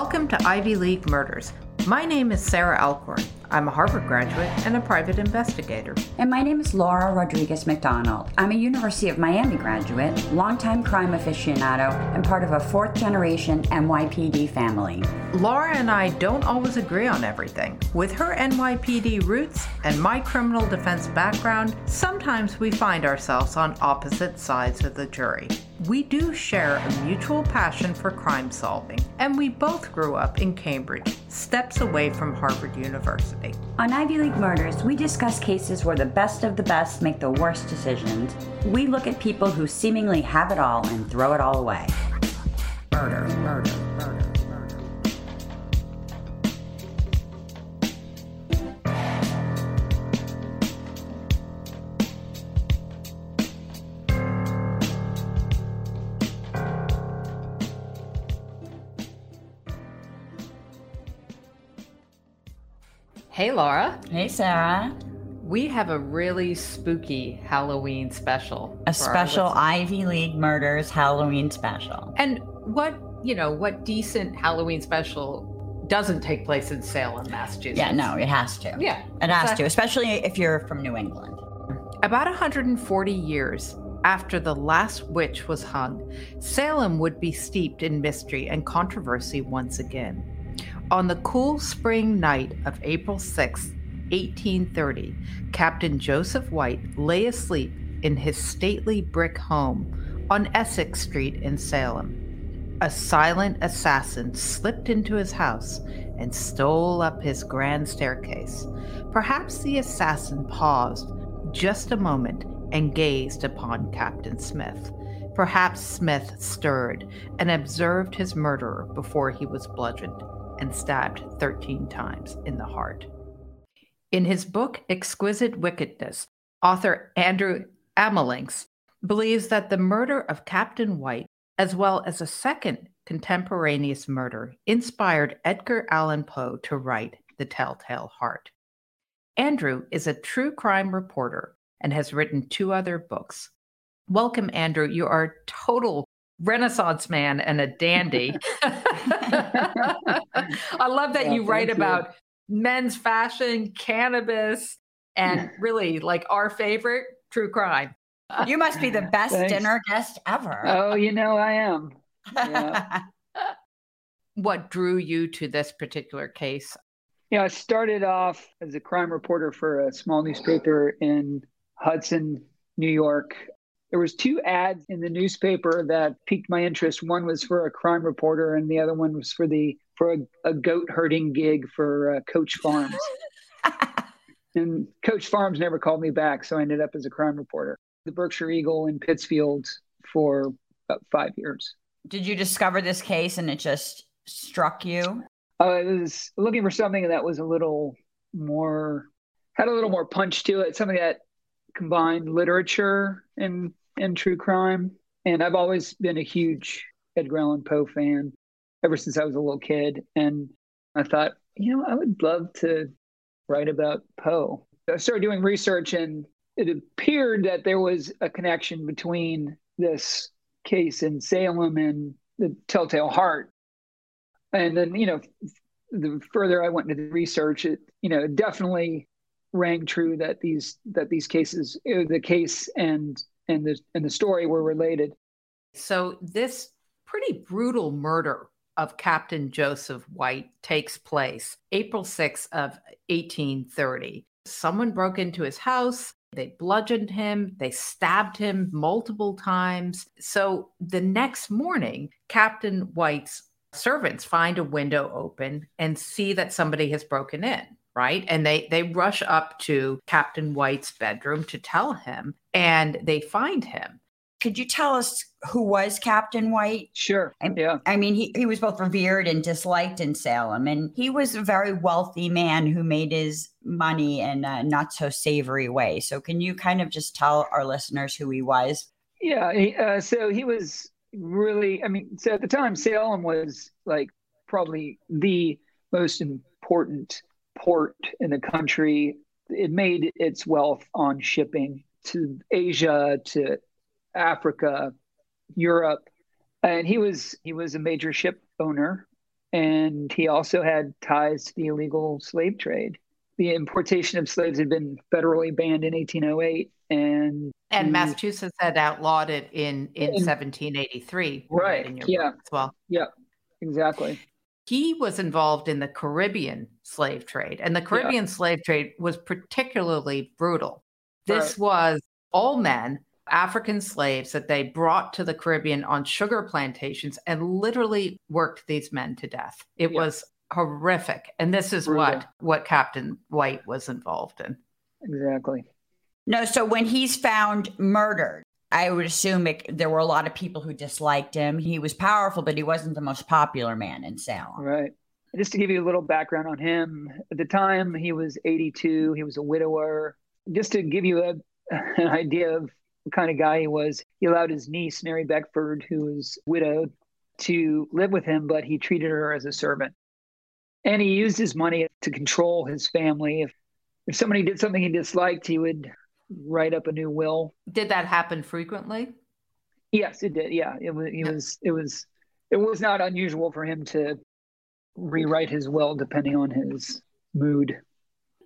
Welcome to Ivy League Murders. My name is Sarah Alcorn. I'm a Harvard graduate and a private investigator. And my name is Laura Rodriguez McDonald. I'm a University of Miami graduate, longtime crime aficionado, and part of a fourth generation NYPD family. Laura and I don't always agree on everything. With her NYPD roots and my criminal defense background, sometimes we find ourselves on opposite sides of the jury. We do share a mutual passion for crime solving, and we both grew up in Cambridge, steps away from Harvard University. On Ivy League Murders, we discuss cases where the best of the best make the worst decisions. We look at people who seemingly have it all and throw it all away. Murder, murder, Hey, Laura. Hey, Sarah. We have a really spooky Halloween special. A special Ivy League Murders Halloween special. And what, you know, what decent Halloween special doesn't take place in Salem, Massachusetts? Yeah, no, it has to. Yeah. It has to, especially if you're from New England. About 140 years after the last witch was hung, Salem would be steeped in mystery and controversy once again. On the cool spring night of April 6, 1830, Captain Joseph White lay asleep in his stately brick home on Essex Street in Salem. A silent assassin slipped into his house and stole up his grand staircase. Perhaps the assassin paused just a moment and gazed upon Captain Smith. Perhaps Smith stirred and observed his murderer before he was bludgeoned and stabbed 13 times in the heart. In his book, Exquisite Wickedness, author Andrew Amelinckx believes that the murder of Captain White, as well as a second contemporaneous murder, inspired Edgar Allan Poe to write The Telltale Heart. Andrew is a true crime reporter and has written two other books. Welcome, Andrew. You are a total renaissance man and a dandy. I love that yeah, you write you. about men's fashion, cannabis, and really like our favorite true crime. You must be the best Thanks. dinner guest ever. Oh, you know I am. Yeah. what drew you to this particular case? Yeah, I started off as a crime reporter for a small newspaper in Hudson, New York there was two ads in the newspaper that piqued my interest. One was for a crime reporter, and the other one was for the for a, a goat herding gig for uh, Coach Farms. and Coach Farms never called me back, so I ended up as a crime reporter. The Berkshire Eagle in Pittsfield for about five years. Did you discover this case and it just struck you? I was looking for something that was a little more had a little more punch to it, something that combined literature and and true crime. And I've always been a huge Edgar Allan Poe fan ever since I was a little kid. And I thought, you know, I would love to write about Poe. I started doing research, and it appeared that there was a connection between this case in Salem and the Telltale Heart. And then, you know, the further I went into the research, it, you know, definitely rang true that these that these cases, uh, the case and and the and the story were related. So this pretty brutal murder of Captain Joseph White takes place April 6th of 1830. Someone broke into his house, they bludgeoned him, they stabbed him multiple times. So the next morning, Captain White's servants find a window open and see that somebody has broken in right? And they they rush up to captain white's bedroom to tell him and they find him. Could you tell us who was captain white? Sure I, yeah. I mean he, he was both revered and disliked in salem and he was a very wealthy man who made his money in a not so savory way. So can you kind of just tell our listeners who he was? Yeah he, uh, so he was really i mean so at the time salem was like probably the most important port in the country. It made its wealth on shipping to Asia, to Africa, Europe, and he was he was a major ship owner. and he also had ties to the illegal slave trade. The importation of slaves had been federally banned in 1808, and and Massachusetts had outlawed it in in, in 1783. Right. yeah. As well. Yeah. Exactly. He was involved in the Caribbean slave trade, and the Caribbean yeah. slave trade was particularly brutal. This right. was all men African slaves that they brought to the Caribbean on sugar plantations and literally worked these men to death. It yeah. was horrific. And this is Brutal. what what Captain White was involved in. Exactly. No, so when he's found murdered, I would assume it, there were a lot of people who disliked him. He was powerful, but he wasn't the most popular man in Salem. Right. Just to give you a little background on him, at the time he was 82, he was a widower. Just to give you a, an idea of the kind of guy he was. He allowed his niece, Mary Beckford, who was widowed, to live with him, but he treated her as a servant. And he used his money to control his family. If, if somebody did something he disliked, he would write up a new will. Did that happen frequently? Yes, it did. Yeah, it was. It was. It was. It was not unusual for him to rewrite his will depending on his mood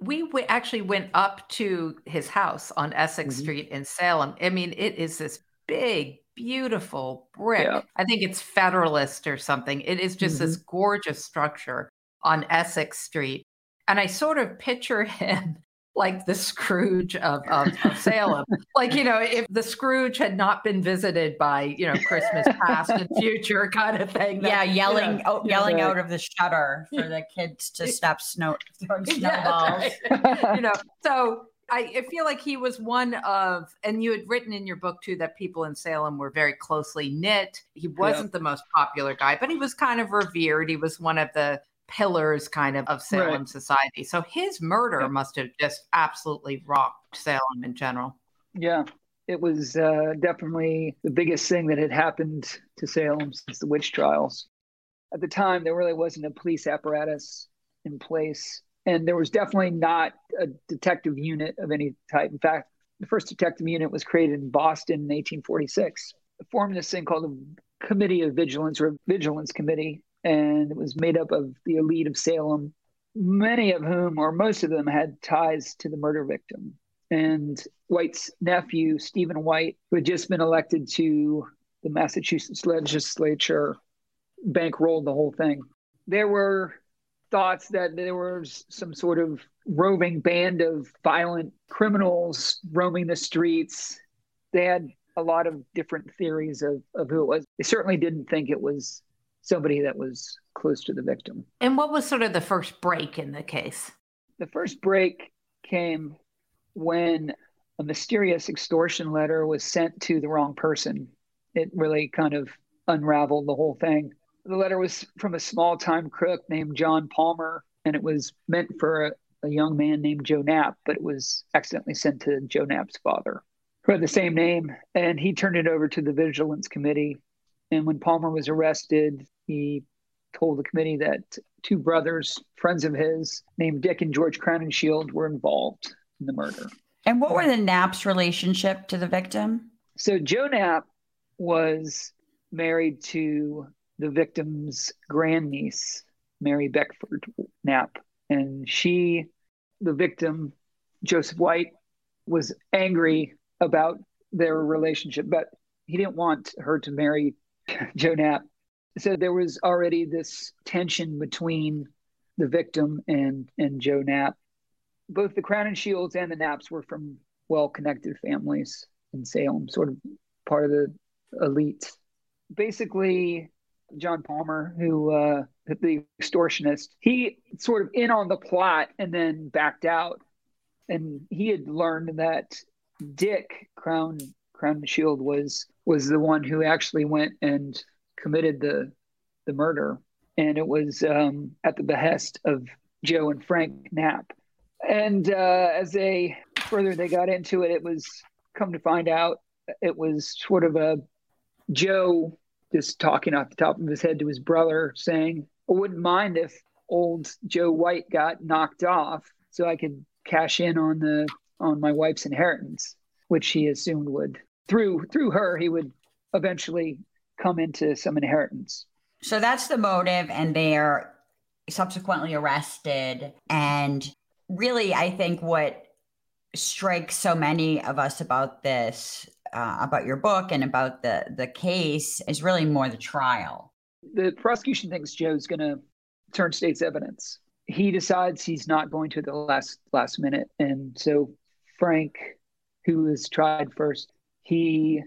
we w- actually went up to his house on Essex mm-hmm. Street in Salem. I mean, it is this big, beautiful brick. Yeah. I think it's Federalist or something. It is just mm-hmm. this gorgeous structure on Essex Street. And I sort of picture him like the Scrooge of, of, of Salem. like, you know, if the Scrooge had not been visited by, you know, Christmas past and future kind of thing. That, yeah, yelling you know, yelling yeah. out of the shutter for the kids to stop snow throwing snowballs. Yeah, you know, so I, I, feel like he was one of, and you had written in your book too that people in Salem were very closely knit. He wasn't yeah. the most popular guy, but he was kind of revered. He was one of the pillars kind of of Salem right. society. So his murder yeah. must have just absolutely rocked Salem in general. Yeah, it was uh, definitely the biggest thing that had happened to Salem since the witch trials. At the time, there really wasn't a police apparatus in place, and there was definitely not a detective unit of any type. In fact, the first detective unit was created in Boston in 1846. It formed this thing called the Committee of Vigilance or Vigilance Committee, and it was made up of the elite of Salem, many of whom, or most of them, had ties to the murder victim. And White's nephew, Stephen White, who had just been elected to the Massachusetts legislature, bankrolled the whole thing. There were thoughts that there was some sort of roving band of violent criminals roaming the streets. They had a lot of different theories of, of who it was. They certainly didn't think it was somebody that was close to the victim. And what was sort of the first break in the case? The first break came when a mysterious extortion letter was sent to the wrong person. It really kind of unraveled the whole thing. The letter was from a small time crook named John Palmer, and it was meant for a, a young man named Joe Knapp, but it was accidentally sent to Joe Knapp's father, who had the same name. And he turned it over to the Vigilance Committee, and when Palmer was arrested, he told the committee that two brothers, friends of his, named Dick and George Crowninshield, were involved in the murder. And what were the Knapp's relationship to the victim? So Joe Knapp was married to the victim's grandniece, Mary Beckford Knapp. And she, the victim, Joseph White, was angry about their relationship, but he didn't want her to marry Joe Knapp. So there was already this tension between the victim and and Joe Knapp. Both the Crowninshields and the Knapps were from well-connected families in Salem, sort of part of the elite. Basically, John Palmer, who uh, the extortionist, he sort of in on the plot and then backed out. And he had learned that Dick Crown Crowninshield was was the one who actually went and committed the the murder, and it was um, at the behest of Joe and Frank Knapp. And uh, as they further they got into it, it was come to find out it was sort of a Joe just talking off the top of his head to his brother, saying, "I wouldn't mind if old Joe White got knocked off, so I could cash in on the on my wife's inheritance," which he assumed would through through her he would eventually come into some inheritance. So that's the motive, and they're subsequently arrested. And really, I think what strikes so many of us about this, uh, about your book and about the the case, is really more the trial. The prosecution thinks Joe's going to turn state's evidence. He decides he's not going to the last last minute, and so Frank, who is tried first, he,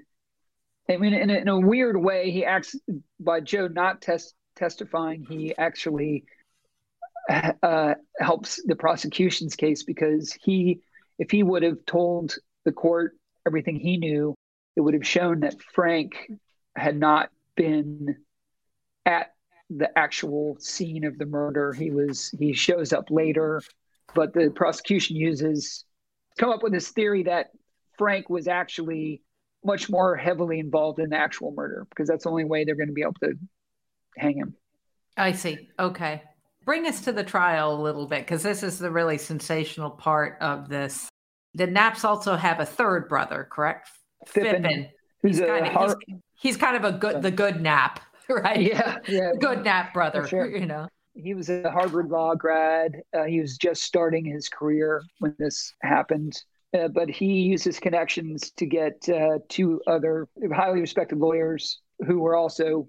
I mean, in a, in a weird way, he acts by Joe not test, testifying. He actually uh, helps the prosecution's case because he, if he would have told the court everything he knew, it would have shown that Frank had not been at the actual scene of the murder. He was he shows up later, but the prosecution uses come up with this theory that Frank was actually much more heavily involved in the actual murder because that's the only way they're going to be able to hang him. I see. Okay. Bring us to the trial a little bit because this is the really sensational part of this. The Knapps also have a third brother, correct? Phippen. Phippen. He's, kind of, he's, he's, kind of a good, the good Knapp, right? Yeah, yeah. Good Knapp brother, sure. you know. He was a Harvard law grad. Uh, he was just starting his career when this happened. Uh, but he used his connections to get uh, two other highly respected lawyers who were also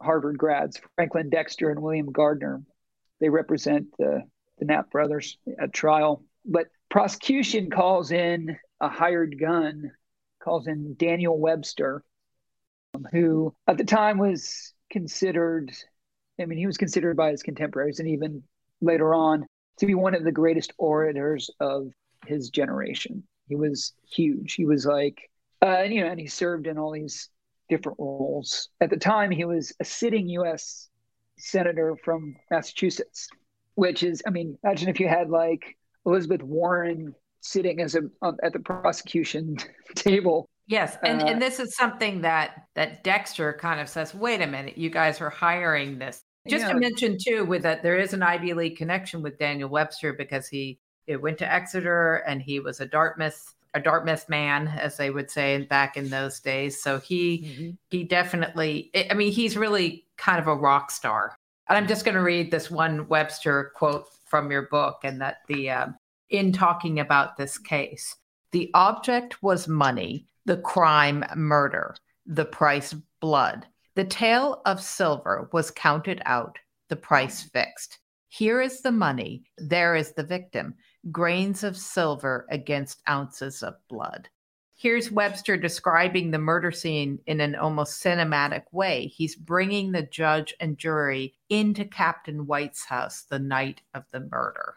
Harvard grads, Franklin Dexter and William Gardner. They represent the, the Knapp brothers at trial. But prosecution calls in a hired gun, calls in Daniel Webster, who at the time was considered, I mean, he was considered by his contemporaries and even later on to be one of the greatest orators of his generation. He was huge. He was like, uh, and, you know, and he served in all these different roles. At the time, he was a sitting U.S. senator from Massachusetts, which is, I mean, imagine if you had like Elizabeth Warren sitting as a at the prosecution table. Yes, and uh, and this is something that that Dexter kind of says. Wait a minute, you guys are hiring this. Just to mention too, with that there is an Ivy League connection with Daniel Webster because he it went to Exeter and he was a Dartmouth a Dartmouth man, as they would say back in those days. So he mm-hmm. he definitely I mean he's really kind of a rock star. And I'm just going to read this one Webster quote from your book, and that the um, in talking about this case, the object was money, the crime murder, the price blood. The tale of silver was counted out, the price fixed. Here is the money, there is the victim grains of silver against ounces of blood. Here's Webster describing the murder scene in an almost cinematic way. He's bringing the judge and jury into Captain White's house the night of the murder.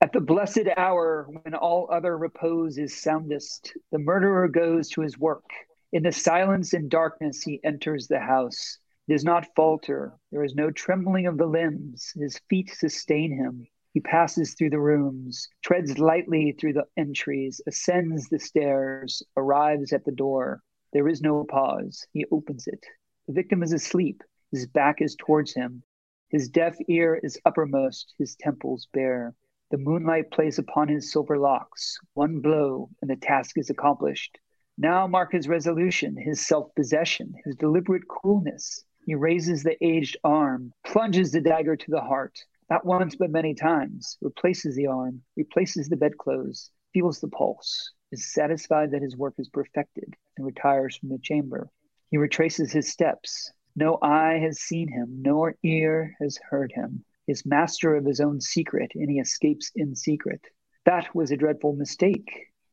At the blessed hour when all other repose is soundest, the murderer goes to his work. In the silence and darkness, he enters the house. Does not falter. There is no trembling of the limbs. His feet sustain him. He passes through the rooms, treads lightly through the entries, ascends the stairs, arrives at the door. There is no pause. He opens it. The victim is asleep. His back is towards him. His deaf ear is uppermost, his temples bare. The moonlight plays upon his silver locks. One blow, and the task is accomplished. Now mark his resolution, his self possession, his deliberate coolness. He raises the aged arm, plunges the dagger to the heart, not once but many times, replaces the arm, replaces the bedclothes, feels the pulse, is satisfied that his work is perfected, and retires from the chamber. He retraces his steps. No eye has seen him, nor ear has heard him. He is master of his own secret, and he escapes in secret. That was a dreadful mistake.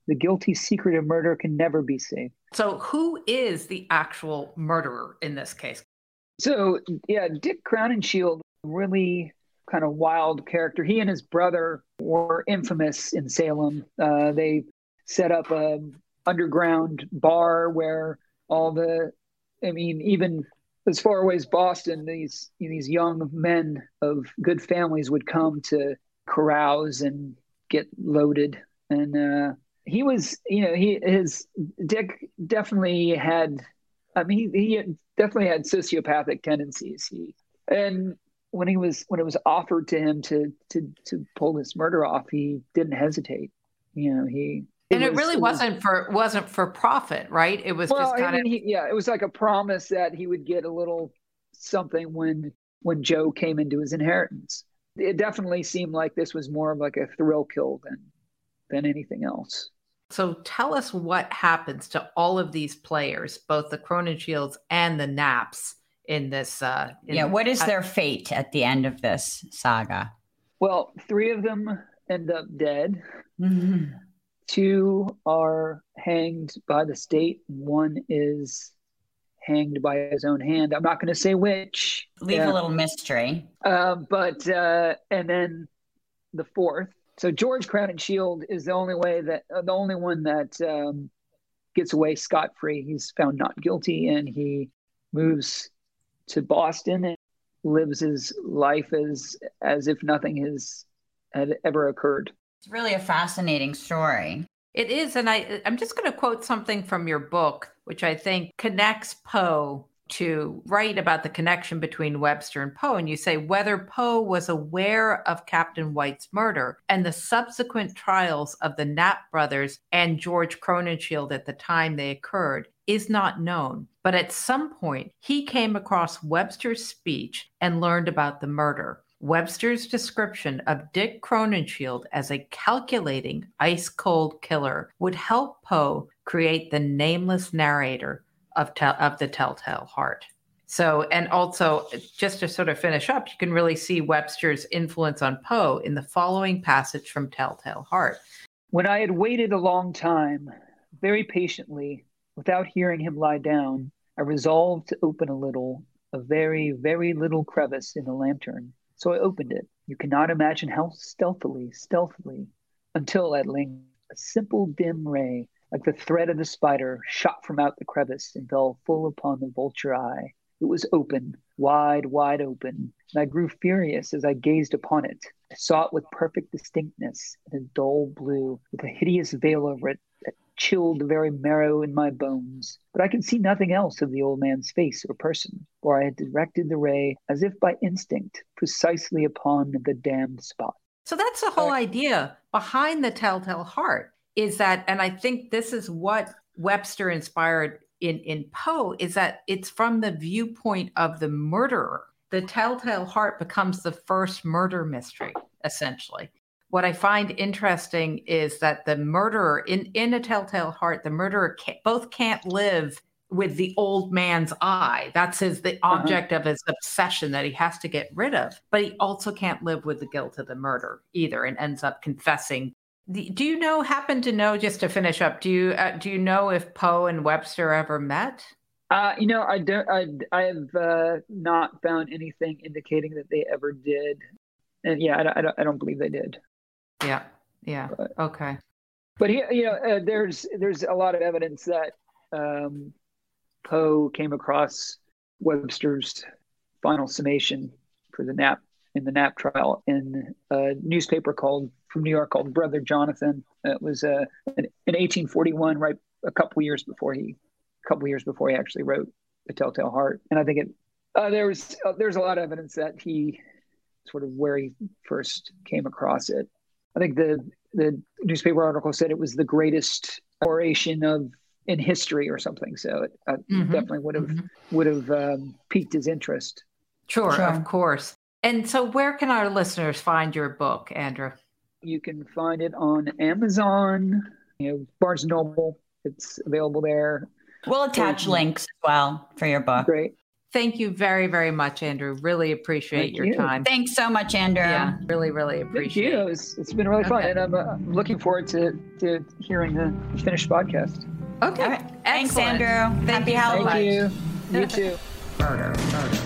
The guilty secret of murder can never be safe. So, who is the actual murderer in this case? So, yeah, Dick Crowninshield really kind of wild character. He and his brother were infamous in Salem. Uh, they set up a underground bar where all the, I mean, even as far away as Boston, these these young men of good families would come to carouse and get loaded. And uh, he was, you know, he his Dick definitely had. I mean, he, he definitely had sociopathic tendencies. He and when he was when it was offered to him to to to pull this murder off, he didn't hesitate. You know, he it and it was, really it wasn't for wasn't for profit, right? It was well, just kind I mean, of he, yeah, it was like a promise that he would get a little something when when Joe came into his inheritance. It definitely seemed like this was more of like a thrill kill than than anything else. So tell us what happens to all of these players, both the Crowninshields and the Knapps in this. Uh, in, yeah, what is their fate at the end of this saga? Well, three of them end up dead. Mm-hmm. Two are hanged by the state. One is hanged by his own hand. I'm not going to say which. Leave a little mystery. Uh, but uh, and then the fourth. So George Crowninshield is the only way that uh, the only one that um, gets away scot free. He's found not guilty, and he moves to Boston and lives his life as as if nothing has had ever occurred. It's really a fascinating story. It is, and I I'm just going to quote something from your book, which I think connects Poe to write about the connection between Webster and Poe. And you say whether Poe was aware of Captain White's murder and the subsequent trials of the Knapp brothers and George Crowninshield at the time they occurred is not known. But at some point, he came across Webster's speech and learned about the murder. Webster's description of Dick Crowninshield as a calculating, ice cold killer would help Poe create the nameless narrator of, te- of the Telltale Heart. So, and also, just to sort of finish up, you can really see Webster's influence on Poe in the following passage from Telltale Heart. When I had waited a long time, very patiently, without hearing him lie down, I resolved to open a little, a very, very little crevice in the lantern so I opened it. You cannot imagine how stealthily, stealthily, until at length a simple dim ray, like the thread of the spider, shot from out the crevice and fell full upon the vulture eye. It was open, wide, wide open, and I grew furious as I gazed upon it. I saw it with perfect distinctness in a dull blue, with a hideous veil over it that chilled the very marrow in my bones. But I could see nothing else of the old man's face or person, for I had directed the ray, as if by instinct, precisely upon the damned spot. So that's the whole idea behind the Telltale Heart is that, and I think this is what Webster inspired in, in Poe, is that it's from the viewpoint of the murderer. The Telltale Heart becomes the first murder mystery, essentially what I find interesting is that the murderer in in a telltale heart, the murderer can't, both can't live with the old man's eye. That's his the uh-huh. object uh-huh. of his obsession that he has to get rid of. But he also can't live with the guilt of the murder either, and ends up confessing. Do you know? Happen to know? Just to finish up, do you uh, do you know if Poe and Webster ever met? Uh, you know, I don't. I I have uh, not found anything indicating that they ever did, and yeah, I, I don't. I don't believe they did. Yeah. Yeah. But, okay. But he, you know, uh, there's there's a lot of evidence that um, Poe came across Webster's final summation for the Knapp in the Knapp trial in a newspaper called from New York called Brother Jonathan. It was uh, in, in 1841, right a couple years before he, a couple years before he actually wrote The Telltale Heart. And I think it uh, there was uh, there's a lot of evidence that he sort of where he first came across it I think the the newspaper article said it was the greatest oration of in history or something. So it uh, mm-hmm. definitely would have mm-hmm. would have um, piqued his interest. Sure, sure, of course. And so, where can our listeners find your book, Andrew? You can find it on Amazon, you know, Barnes Noble. It's available there. We'll attach links as well for your book. Great. Thank you very, very much, Andrew. Really appreciate Thank your you. time. Thanks so much, Andrew. Yeah, really, really appreciate Thank you. it. It's, it's been really fun, and I'm uh, looking forward to, to hearing the finished podcast. Okay. Thanks, Andrew. Thank Happy you Halloween. Thank you. You too. murder, murder.